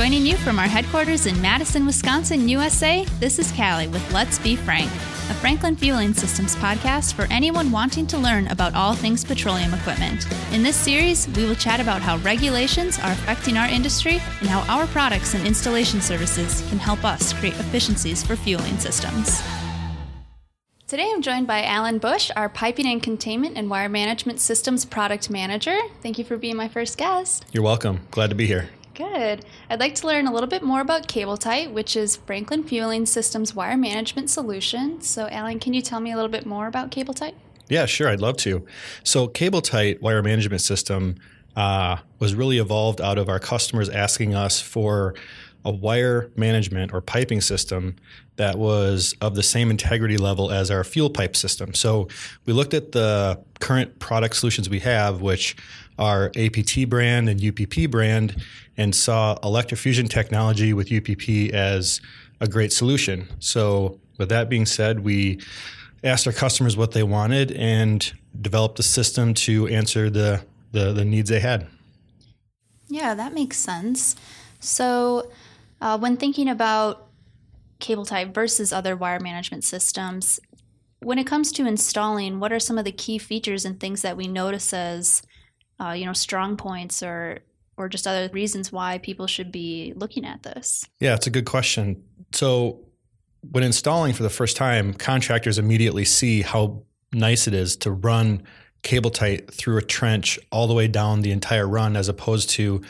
Joining you from our headquarters in Madison, Wisconsin, USA, this is Callie with Let's Be Frank, a Franklin Fueling Systems podcast for anyone wanting to learn about all things petroleum equipment. In this series, we will chat about how regulations are affecting our industry and how our products and installation services can help us create efficiencies for fueling systems. Today I'm joined by Allan Busch, our piping and containment and wire management systems product manager. Thank you for being my first guest. You're welcome. Glad to be here. Good. I'd like to learn a little bit more about Cable Tight, which is Franklin Fueling Systems wire management solution. So, Allan, can you tell me a little bit more about Cable Tight? Yeah, sure. I'd love to. So, Cable Tight wire management system uh, was really evolved out of our customers asking us for a wire management or piping system that was of the same integrity level as our fuel pipe system. So we looked at the current product solutions we have, which are APT brand and UPP brand, and saw electrofusion technology with UPP as a great solution. So with that being said, we asked our customers what they wanted and developed a system to answer the, the, the needs they had. Yeah, that makes sense. So uh, when thinking about cable tight versus other wire management systems, when it comes to installing, what are some of the key features and things that we notice as, uh, you know, strong points or or just other reasons why people should be looking at this? Yeah, it's a good question. So when installing for the first time, contractors immediately see how nice it is to run Cable Tight through a trench all the way down the entire run, as opposed to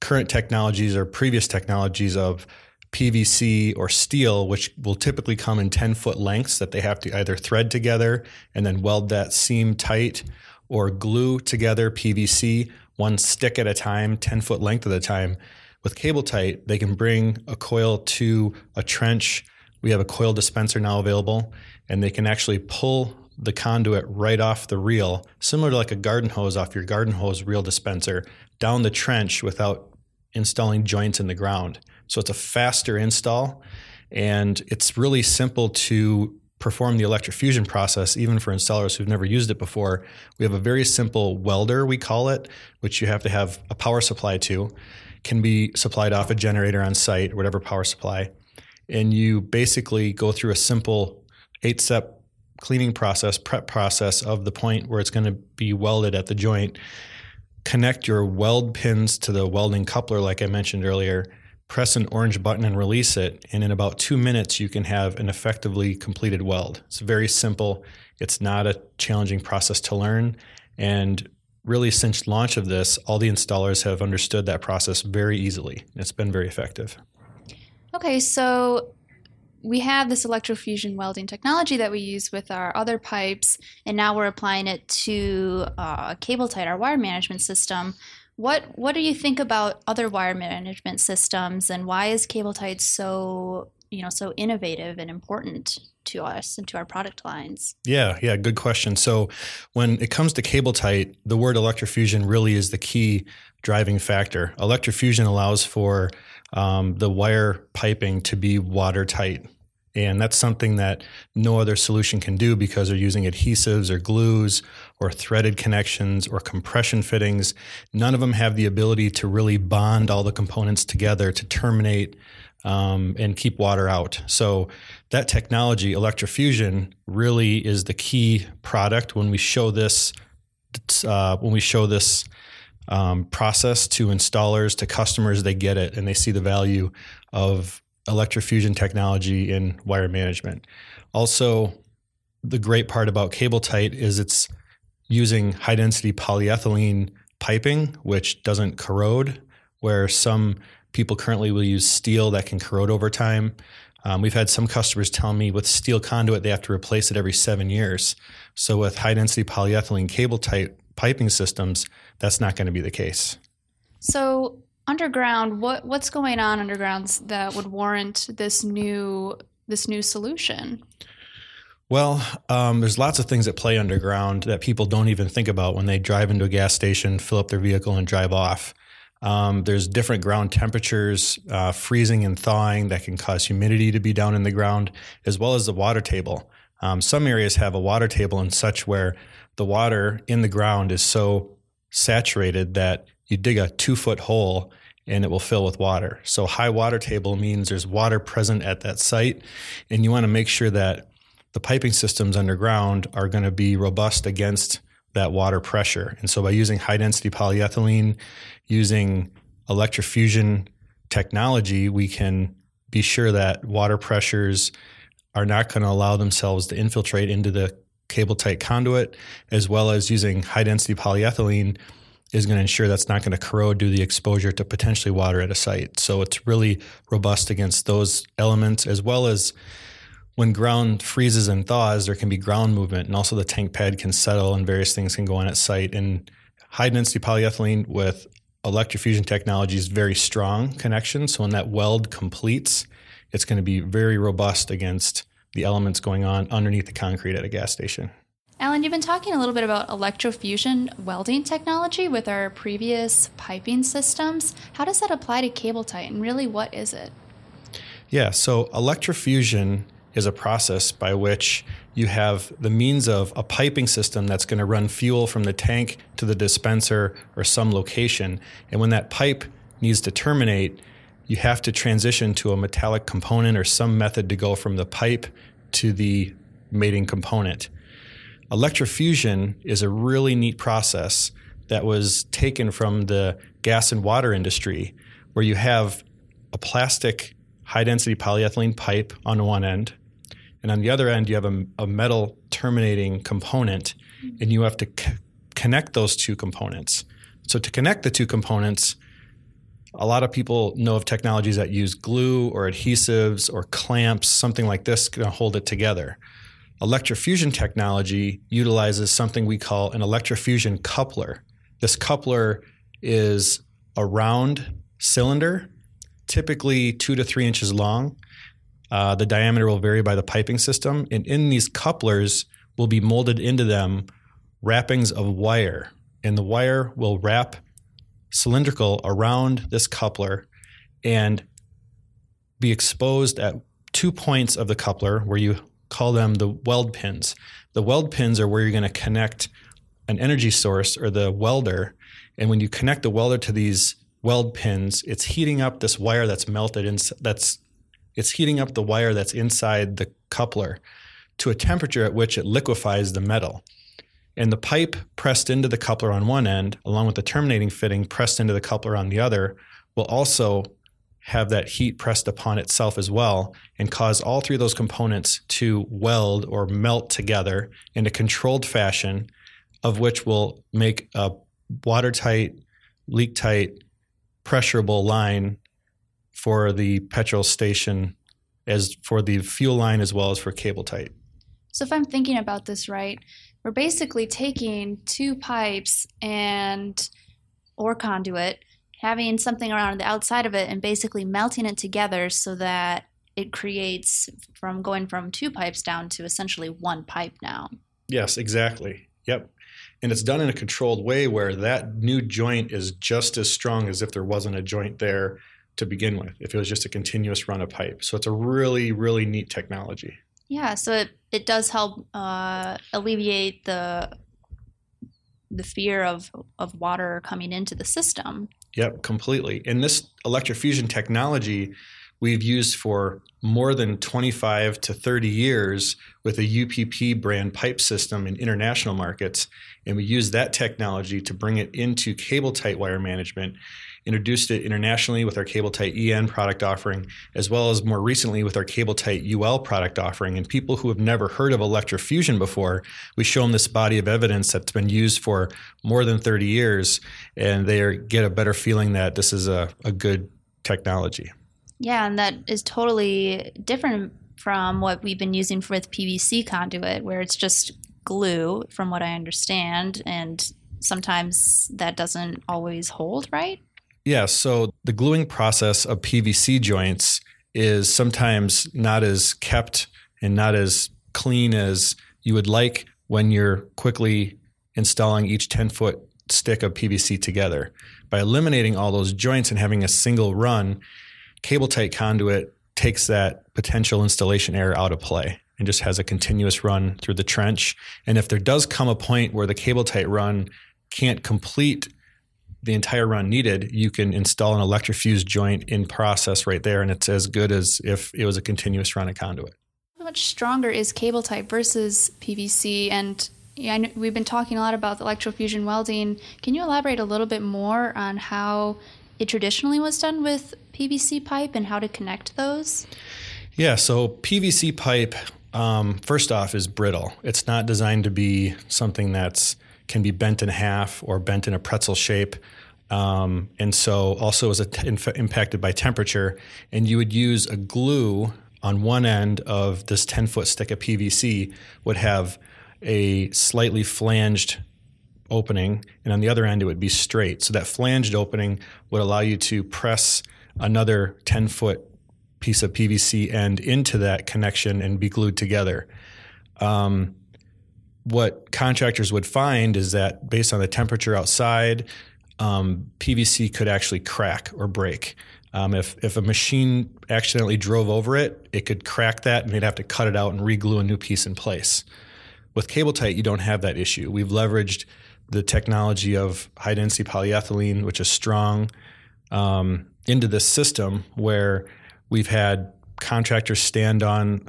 current technologies or previous technologies of PVC or steel, which will typically come in 10 foot lengths that they have to either thread together and then weld that seam tight or glue together PVC one stick at a time, 10 foot length at a time. With Cable Tight, they can bring a coil to a trench. We have a coil dispenser now available, and they can actually pull the conduit right off the reel, similar to like a garden hose off your garden hose reel dispenser, down the trench without installing joints in the ground. So it's a faster install and it's really simple to perform the electrofusion process, even for installers who've never used it before. We have a very simple welder, we call it, which you have to have a power supply to, can be supplied off a generator on site, whatever power supply. And you basically go through a simple eight step cleaning process, prep process of the point where it's going to be welded at the joint connect your weld pins to the welding coupler, like I mentioned earlier, press an orange button and release it. And in about two minutes, you can have an effectively completed weld. It's very simple. It's not a challenging process to learn. And really, since launch of this, all the installers have understood that process very easily. It's been very effective. Okay, so we have this electrofusion welding technology that we use with our other pipes, and now we're applying it to uh, Cable Tight, our wire management system. What what do you think about other wire management systems, and why is Cable Tight so you know so innovative and important to us and to our product lines? Yeah, yeah, good question. So when it comes to Cable Tight, the word electrofusion really is the key driving factor. Electrofusion allows for um, the wire piping to be watertight. And that's something that no other solution can do because they're using adhesives or glues or threaded connections or compression fittings. None of them have the ability to really bond all the components together to terminate um, and keep water out. So that technology, electrofusion, really is the key product when we show this. Uh, when we show this um, process to installers to customers they get it and they see the value of electrofusion technology in wire management also the great part about Cable Tight is it's using high density polyethylene piping which doesn't corrode where some people currently will use steel that can corrode over time um, we've had some customers tell me with steel conduit they have to replace it every seven years so with high density polyethylene Cable Tight piping systems, that's not going to be the case. So underground, what what's going on undergrounds that would warrant this new this new solution? Well, um, there's lots of things that play underground that people don't even think about when they drive into a gas station, fill up their vehicle, and drive off. Um, there's different ground temperatures, uh, freezing and thawing that can cause humidity to be down in the ground, as well as the water table. Um, some areas have a water table and such where the water in the ground is so saturated that you dig a two foot hole and it will fill with water. So high water table means there's water present at that site, and you want to make sure that the piping systems underground are going to be robust against that water pressure. And so by using high density polyethylene, using electrofusion technology, we can be sure that water pressures are not going to allow themselves to infiltrate into the cable tight conduit, as well as using high density polyethylene is going to ensure that's not going to corrode due to the exposure to potentially water at a site. So it's really robust against those elements, as well as when ground freezes and thaws, there can be ground movement, and also the tank pad can settle, and various things can go on at site. And high density polyethylene with electrofusion technology is very strong connection. So when that weld completes, it's going to be very robust against the elements going on underneath the concrete at a gas station. Allan, you've been talking a little bit about electrofusion welding technology with our previous piping systems. How does that apply to cable tight, and really what is it? Yeah, so electrofusion is a process by which you have the means of a piping system that's going to run fuel from the tank to the dispenser or some location. And when that pipe needs to terminate, you have to transition to a metallic component or some method to go from the pipe to the mating component. Electrofusion is a really neat process that was taken from the gas and water industry, where you have a plastic high density polyethylene pipe on one end, and on the other end, you have a, a metal terminating component, and you have to c- connect those two components. So, to connect the two components, a lot of people know of technologies that use glue or adhesives or clamps, something like this to hold it together. Electrofusion technology utilizes something we call an electrofusion coupler. This coupler is a round cylinder, typically two to three inches long. Uh, the diameter will vary by the piping system. And in these couplers will be molded into them wrappings of wire. And the wire will wrap cylindrical around this coupler and be exposed at two points of the coupler where you call them the weld pins. The weld pins are where you're going to connect an energy source or the welder. And when you connect the welder to these weld pins, it's heating up this wire that's melted in, that's it's heating up the wire that's inside the coupler to a temperature at which it liquefies the metal. And the pipe pressed into the coupler on one end, along with the terminating fitting pressed into the coupler on the other, will also have that heat pressed upon itself as well and cause all three of those components to weld or melt together in a controlled fashion, of which will make a watertight, leak tight, pressurable line for the petrol station as for the fuel line as well as for cable tight. So if I'm thinking about this right, we're basically taking two pipes and or conduit, having something around the outside of it and basically melting it together so that it creates from going from two pipes down to essentially one pipe now. Yes, exactly. Yep. And it's done in a controlled way where that new joint is just as strong as if there wasn't a joint there to begin with, if it was just a continuous run of pipe. So it's a really, really neat technology. Yeah, so it, it does help uh, alleviate the the fear of of water coming into the system. Yep, completely. And this electrofusion technology we've used for more than 25 to 30 years with a UPP brand pipe system in international markets. And we use that technology to bring it into cable tight wire management introduced it internationally with our Cable Tight EN product offering, as well as more recently with our Cable Tight UL product offering. And people who have never heard of electrofusion before, we show them this body of evidence that's been used for more than 30 years, and they get a better feeling that this is a, a good technology. Yeah, and that is totally different from what we've been using with PVC conduit, where it's just glue, from what I understand, and sometimes that doesn't always hold right. Yeah. So the gluing process of PVC joints is sometimes not as kept and not as clean as you would like when you're quickly installing each 10 foot stick of PVC together. By eliminating all those joints and having a single run, cable tight conduit takes that potential installation error out of play and just has a continuous run through the trench. And if there does come a point where the cable tight run can't complete the entire run needed, you can install an electrofuse joint in process right there, and it's as good as if it was a continuous run of conduit. How much stronger is cable tight versus PVC? And yeah, know, we've been talking a lot about electrofusion welding. Can you elaborate a little bit more on how it traditionally was done with PVC pipe and how to connect those? Yeah, so PVC pipe, um, first off, is brittle. It's not designed to be something that's can be bent in half or bent in a pretzel shape. Um, and so also is inf- impacted by temperature. And you would use a glue on one end of this 10 foot stick of PVC would have a slightly flanged opening, and on the other end it would be straight. So that flanged opening would allow you to press another 10 foot piece of PVC end into that connection and be glued together. Um, what contractors would find is that based on the temperature outside, um, PVC could actually crack or break. Um, if, if a machine accidentally drove over it, it could crack that and they'd have to cut it out and reglue a new piece in place. With cable tight, you don't have that issue. We've leveraged the technology of high density polyethylene, which is strong, um, into this system where we've had contractors stand on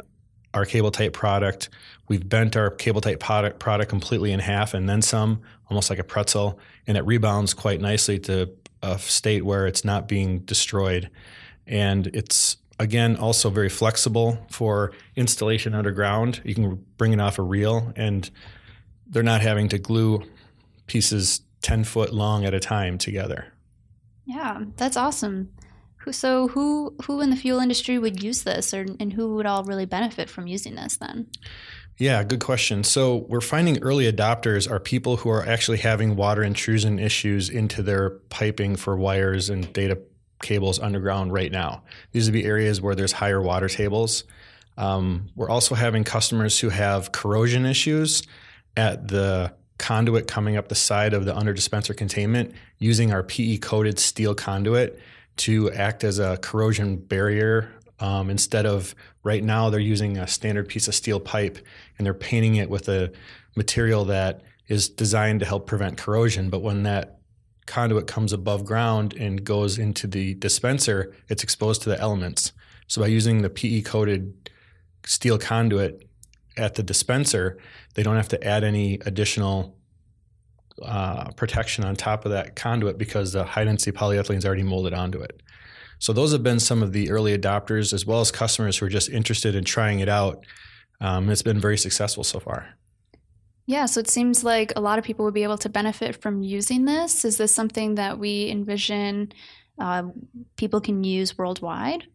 our cable tight product. We've bent our cable tight product, product completely in half and then some, almost like a pretzel, and it rebounds quite nicely to a state where it's not being destroyed. And it's again also very flexible for installation underground. You can bring it off a reel, and they're not having to glue pieces 10 foot long at a time together. Yeah, that's awesome. So who who in the fuel industry would use this or and who would all really benefit from using this then? Yeah, good question. So we're finding early adopters are people who are actually having water intrusion issues into their piping for wires and data cables underground right now. These would be areas where there's higher water tables. Um, we're also having customers who have corrosion issues at the conduit coming up the side of the under dispenser containment using our PE coated steel conduit to act as a corrosion barrier. Um, instead of right now, they're using a standard piece of steel pipe and they're painting it with a material that is designed to help prevent corrosion. But when that conduit comes above ground and goes into the dispenser, it's exposed to the elements. So by using the PE coated steel conduit at the dispenser, they don't have to add any additional uh, protection on top of that conduit because the high density polyethylene is already molded onto it. So those have been some of the early adopters, as well as customers who are just interested in trying it out. Um, it's been very successful so far. Yeah, so it seems like a lot of people would be able to benefit from using this. Is this something that we envision uh, people can use worldwide?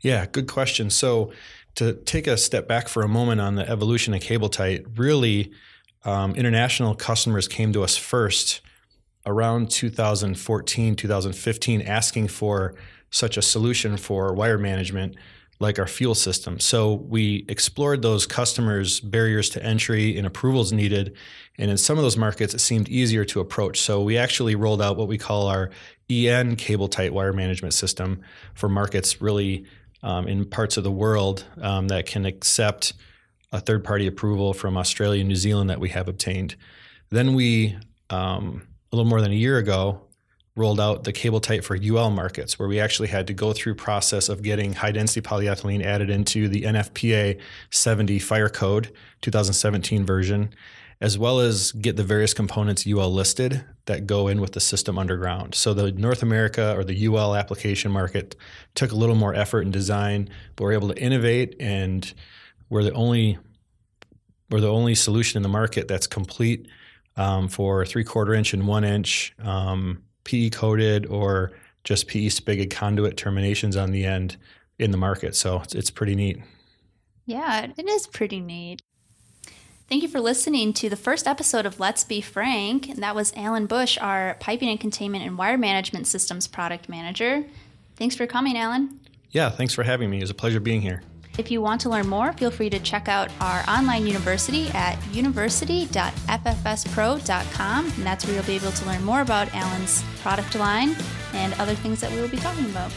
Yeah, good question. So to take a step back for a moment on the evolution of cable tight, really, um, international customers came to us first around 2014, 2015, asking for such a solution for wire management like our fuel system. So we explored those customers' barriers to entry and approvals needed. And in some of those markets, it seemed easier to approach. So we actually rolled out what we call our EN cable tight wire management system for markets really um, in parts of the world um, that can accept a third party approval from Australia and New Zealand that we have obtained. Then we, um, a little more than a year ago, rolled out the cable tight for UL markets, where we actually had to go through process of getting high density polyethylene added into the NFPA 70 fire code 2017 version, as well as get the various components UL listed that go in with the system underground. So the North America or the UL application market took a little more effort and design, but we're able to innovate and we're the only we're the only solution in the market that's complete um, for three quarter inch and one inch um, PE coated or just PE spigot conduit terminations on the end in the market. So it's, it's pretty neat. Yeah, it is pretty neat. Thank you for listening to the first episode of Let's Be Frank. And that was Allan Busch, our piping and containment and wire management systems product manager. Thanks for coming, Allan. Yeah, thanks for having me. It was a pleasure being here. If you want to learn more, feel free to check out our online university at university.ffspro.com. And that's where you'll be able to learn more about Allan's product line and other things that we will be talking about.